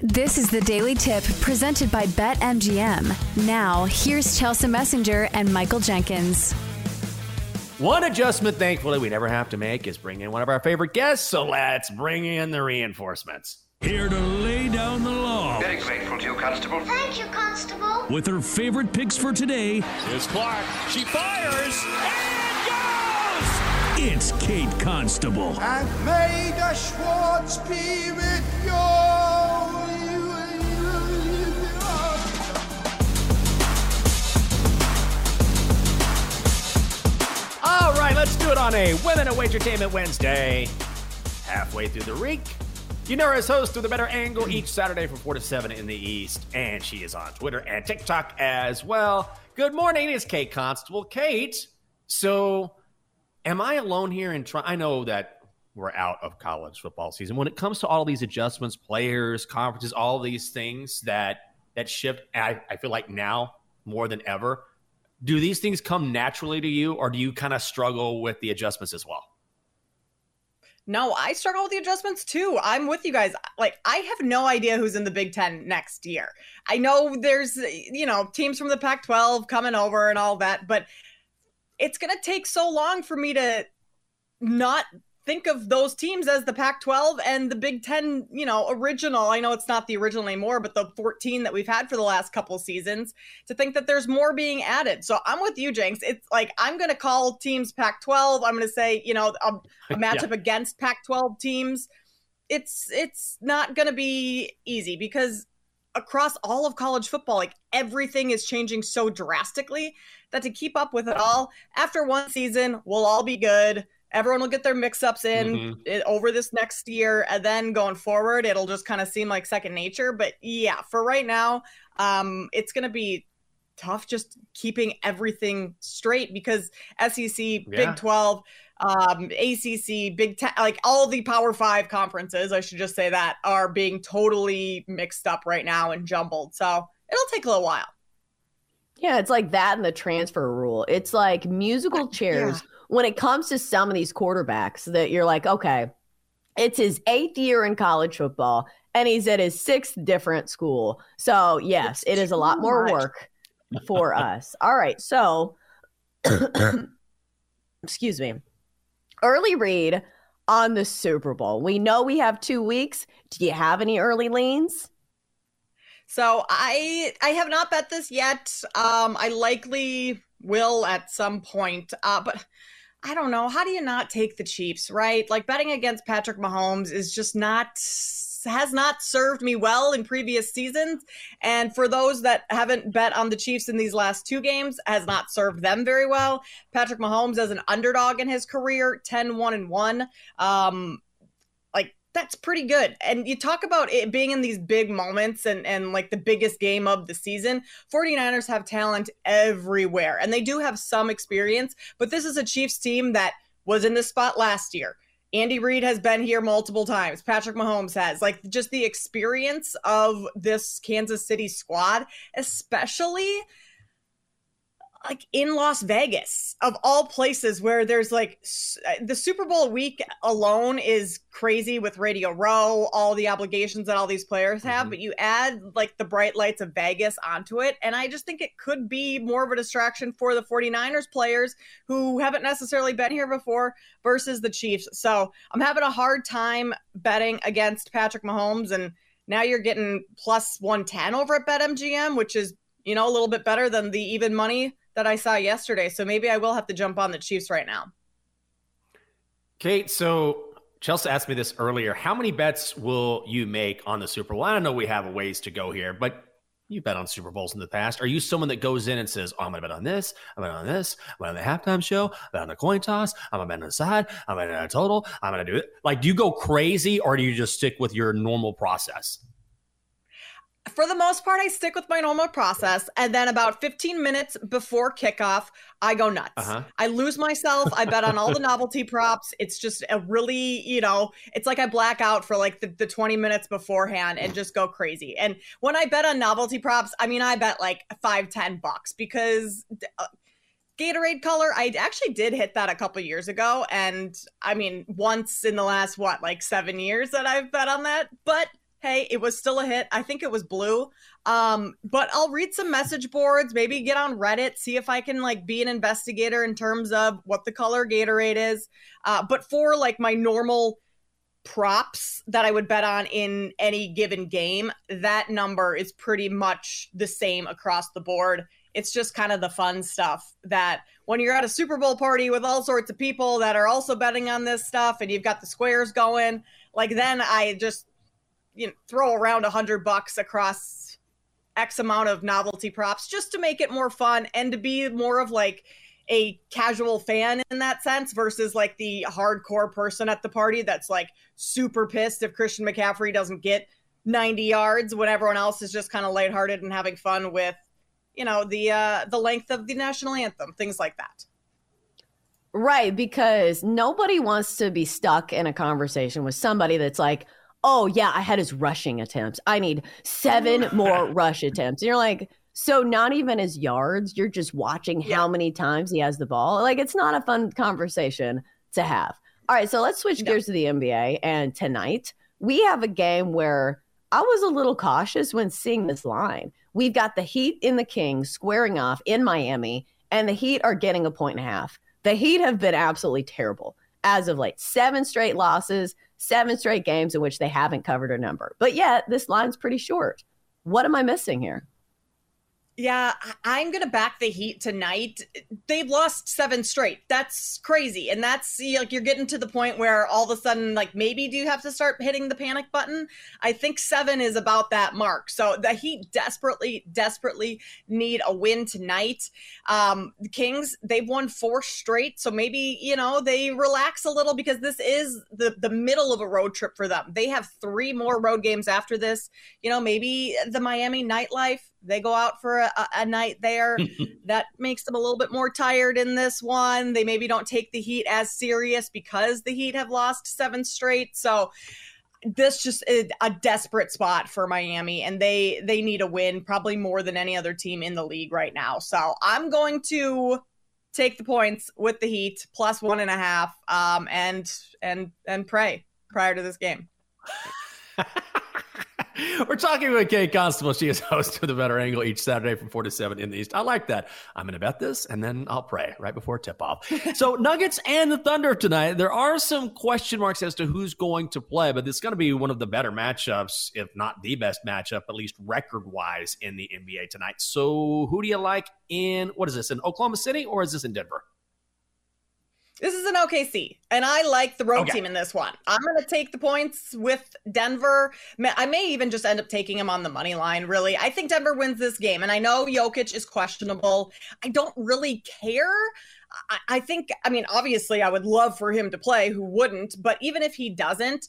This is the Daily Tip presented by BetMGM. Now, here's Chelsa Messinger and Michael Jenkins. One adjustment, thankfully, we never have to make is bring in one of our favorite guests. So let's bring in the reinforcements. Here to lay down the law. Very grateful to you, Constable. Thank you, Constable. With her favorite picks for today. Here's Clark. She fires and goes! It's Kate Constable. And may the Schwartz be with you. Do it on a Women at Wagertainment Wednesday. Halfway through the week. You know her as host of The Bettor Angle each Saturday from 4 to 7 in the East. And she is on Twitter and TikTok as well. Good morning, it's Kate Constable. Kate, so am I alone here in trying? I know that we're out of college football season. When it comes to all these adjustments, players, conferences, all these things that that shift, I, I feel like now more than ever, do these things come naturally to you or do you kind of struggle with the adjustments as well? No, I struggle with the adjustments too. I'm with you guys. Like, I have no idea who's in the Big Ten next year. I know there's, you know, teams from the Pac 12 coming over and all that, but it's going to take so long for me to not think of those teams as the Pac 12 and the Big Ten, you know, original. I know it's not the original anymore, but the 14 that we've had for the last couple seasons to think that there's more being added. So I'm with you, Jenks. It's like I'm going to call teams Pac 12. I'm going to say, you know, a, a matchup yeah. against Pac 12 teams. It's it's not going to be easy because across all of college football, like everything is changing so drastically that to keep up with it all after one season, we'll all be good everyone will get their mix-ups in mm-hmm. over this next year and then going forward it'll just kind of seem like second nature but yeah for right now um it's going to be tough just keeping everything straight because SEC, yeah. Big 12, um, ACC, Big 10, like all the Power 5 conferences, I should just say that, are being totally mixed up right now and jumbled. So, it'll take a little while. Yeah, it's like that and the transfer rule. It's like musical chairs. Yeah when it comes to some of these quarterbacks that you're like, okay, it's his eighth year in college football and he's at his sixth different school. So, yes, it is a lot more work for us. All right. So, excuse me. Early read on the Super Bowl. We know we have two weeks. Do you have any early leans? So I I have not bet this yet. Um, I likely will at some point. Uh, but I don't know. How do you not take the Chiefs, right? Like betting against Patrick Mahomes is just not has not served me well in previous seasons. And for those that haven't bet on the Chiefs in these last two games, has not served them very well. Patrick Mahomes as an underdog in his career, 10 1 and 1. Um, that's pretty good. And you talk about it being in these big moments and, and like the biggest game of the season. 49ers have talent everywhere and they do have some experience, but this is a Chiefs team that was in this spot last year. Andy Reid has been here multiple times. Patrick Mahomes has. Like just the experience of this Kansas City squad, especially like in Las Vegas, of all places where there's like uh, the Super Bowl week alone is crazy with Radio Row, all the obligations that all these players have, mm-hmm. but you add like the bright lights of Vegas onto it. And I just think it could be more of a distraction for the 49ers players who haven't necessarily been here before versus the Chiefs. So I'm having a hard time betting against Patrick Mahomes. And now you're getting plus 110 over at BetMGM, which is, you know, a little bit better than the even money that I saw yesterday. So maybe I will have to jump on the Chiefs right now. Kate, so Chelsa asked me this earlier. How many bets will you make on the Super Bowl? I don't know we have a ways to go here, but you bet on Super Bowls in the past. Are you someone that goes in and says, oh, I'm going to bet on this, I'm going to bet on this, I'm going to the halftime show, I'm bet on the coin toss, I'm going to bet on the side, I'm going to bet on a total, I'm going to do it? Like, do you go crazy or do you just stick with your normal process? For the most part, I stick with my normal process. And then about 15 minutes before kickoff, I go nuts. Uh-huh. I lose myself. I bet on all the novelty props. It's just a really, you know, it's like I black out for like the, the 20 minutes beforehand and just go crazy. And when I bet on novelty props, I mean, I bet like five, 10 bucks because. Uh, Gatorade color, I actually did hit that a couple years ago. And I mean, once in the last, what, like seven years that I've bet on that. But hey, it was still a hit. I think it was blue. Um, but I'll read some message boards, maybe get on Reddit, see if I can like be an investigator in terms of what the color Gatorade is. Uh, but for like my normal props that I would bet on in any given game, that number is pretty much the same across the board. It's just kind of the fun stuff that when you're at a Super Bowl party with all sorts of people that are also betting on this stuff and you've got the squares going, like then I just you know throw around a hundred bucks across X amount of novelty props just to make it more fun and to be more of like a casual fan in that sense versus like the hardcore person at the party that's like super pissed if Christian McCaffrey doesn't get 90 yards when everyone else is just kind of lighthearted and having fun with you know the uh the length of the national anthem things like that. Right because nobody wants to be stuck in a conversation with somebody that's like oh yeah i had his rushing attempts i need seven more rush attempts and you're like so not even his yards you're just watching yeah. how many times he has the ball like it's not a fun conversation to have all right so let's switch no. gears to the nba and tonight we have a game where i was a little cautious when seeing this line We've got the Heat in the Kings squaring off in Miami, and the Heat are getting a point and a half. The Heat have been absolutely terrible as of late. Seven straight losses, seven straight games in which they haven't covered a number. But yet, this line's pretty short. What am I missing here? Yeah, I'm going to back the Heat tonight. They've lost seven straight. That's crazy. And that's like you're getting to the point where all of a sudden, like maybe do you have to start hitting the panic button? I think seven is about that mark. So the Heat desperately, desperately need a win tonight. Um, the Kings, they've won four straight. So maybe, you know, they relax a little because this is the, the middle of a road trip for them. They have three more road games after this. You know, maybe the Miami nightlife they go out for a, a night there. that makes them a little bit more tired in this one. They maybe don't take the Heat as serious because the Heat have lost seven straight. So this just is a desperate spot for Miami, and they they need a win probably more than any other team in the league right now. So I'm going to take the points with the Heat plus one and a half, um, and and and pray prior to this game. We're talking with Kate Constable. She is host of the Bettor Angle each Saturday from 4 to 7 in the East. I like that. I'm going to bet this and then I'll pray right before tip off. so, Nuggets and the Thunder tonight. There are some question marks as to who's going to play, but it's going to be one of the better matchups, if not the best matchup, at least record wise, in the NBA tonight. So, who do you like in what is this, in Oklahoma City or is this in Denver? This is an OKC, and I like the road okay. team in this one. I'm going to take the points with Denver. I may even just end up taking him on the money line, really. I think Denver wins this game, and I know Jokic is questionable. I don't really care. I, I think, I mean, obviously, I would love for him to play. Who wouldn't? But even if he doesn't,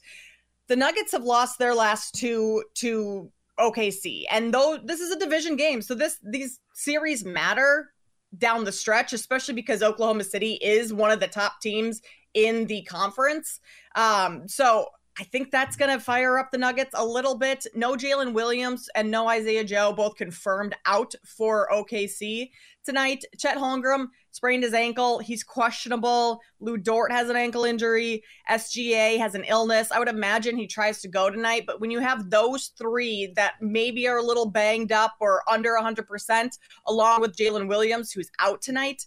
the Nuggets have lost their last two to OKC, and though this is a division game, so this these series matter down the stretch, especially because Oklahoma City is one of the top teams in the conference. Um, so I think that's going to fire up the Nuggets a little bit. No Jalen Williams and no Isaiah Joe, both confirmed out for OKC tonight. Chet Holmgren sprained his ankle. He's questionable. Lu Dort has an ankle injury. SGA has an illness. I would imagine he tries to go tonight. But when you have those three that maybe are a little banged up or under 100%, along with Jalen Williams, who's out tonight,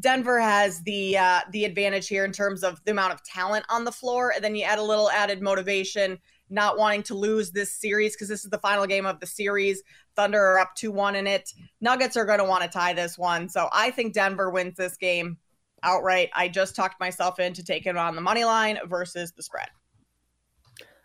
Denver has the uh, the advantage here in terms of the amount of talent on the floor, and then you add a little added motivation, not wanting to lose this series because this is the final game of the series. Thunder are up two one in it. Nuggets are going to want to tie this one, so I think Denver wins this game outright. I just talked myself into taking on the money line versus the spread.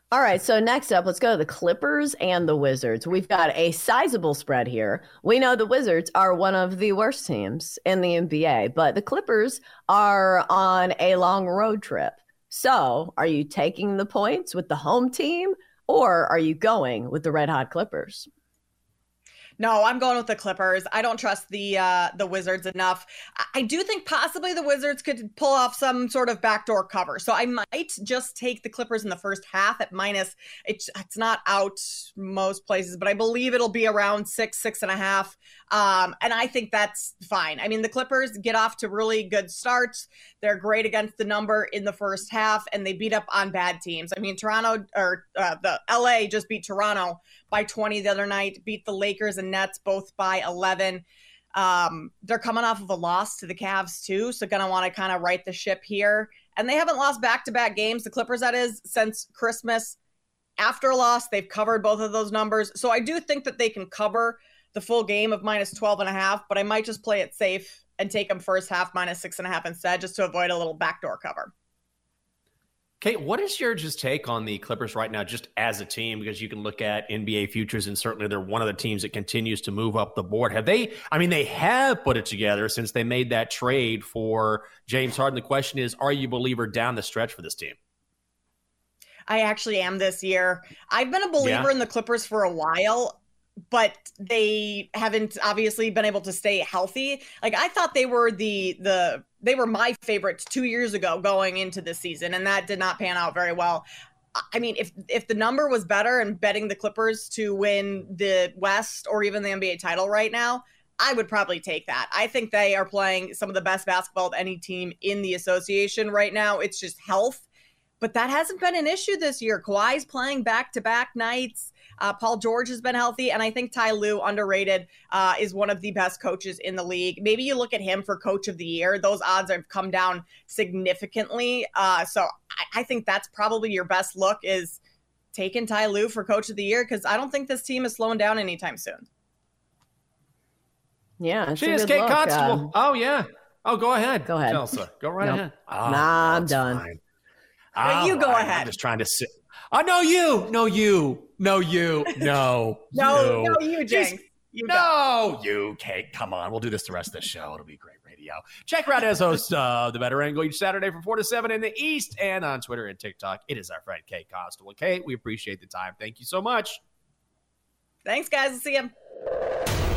All right, so next up, let's go to the Clippers and the Wizards. We've got a sizable spread here. We know the Wizards are one of the worst teams in the NBA, but the Clippers are on a long road trip. So, are you taking the points with the home team or are you going with the Red Hot Clippers? No, I'm going with the Clippers. I don't trust the uh, the Wizards enough. I do think possibly the Wizards could pull off some sort of backdoor cover. So I might just take the Clippers in the first half at minus. It's it's not out most places, but I believe it'll be around six, six and a half. Um, and I think that's fine. I mean, the Clippers get off to really good starts. They're great against the number in the first half, and they beat up on bad teams. I mean, Toronto or uh, the LA just beat Toronto by 20 the other night, beat the Lakers and Nets both by 11. Um, they're coming off of a loss to the Cavs too, so gonna want to kind of right the ship here. And they haven't lost back-to-back games, the Clippers that is, since Christmas. After a loss, they've covered both of those numbers. So I do think that they can cover the full game of minus 12 and a half, but I might just play it safe and take them first half minus six and a half instead, just to avoid a little backdoor cover. Kate, what is your just take on the Clippers right now, just as a team? Because you can look at NBA futures, and certainly they're one of the teams that continues to move up the board. Have they? I mean, they have put it together since they made that trade for James Harden. The question is, are you a believer down the stretch for this team? I actually am this year. I've been a believer yeah. in the Clippers for a while but they haven't obviously been able to stay healthy. Like I thought they were the the they were my favorites 2 years ago going into the season and that did not pan out very well. I mean, if if the number was better and betting the Clippers to win the West or even the NBA title right now, I would probably take that. I think they are playing some of the best basketball of any team in the association right now. It's just health, but that hasn't been an issue this year. Kawhi's playing back to back nights. Uh, Paul George has been healthy, and I think Ty Lue, underrated, uh, is one of the best coaches in the league. Maybe you look at him for coach of the year; those odds have come down significantly. Uh, so I, I think that's probably your best look is taking Ty Lue for coach of the year because I don't think this team is slowing down anytime soon. Yeah, she is Kate look. Constable. Um, oh yeah. Oh, go ahead. Go ahead, Chelsa. Go right nope. ahead. Oh, nah, I'm done. Fine. Well, you go right. ahead. I'm just trying to sit. Oh no, you, no you, no you, no, no, no, you, Jenks. You no, you, Kate. Come on, we'll do this the rest of the show. It'll be great radio. Check her out as host uh, of the Bettor Angle each Saturday from four to seven in the East, and on Twitter and TikTok. It is our friend Kate Constable. Kate, we appreciate the time. Thank you so much. Thanks, guys. See you.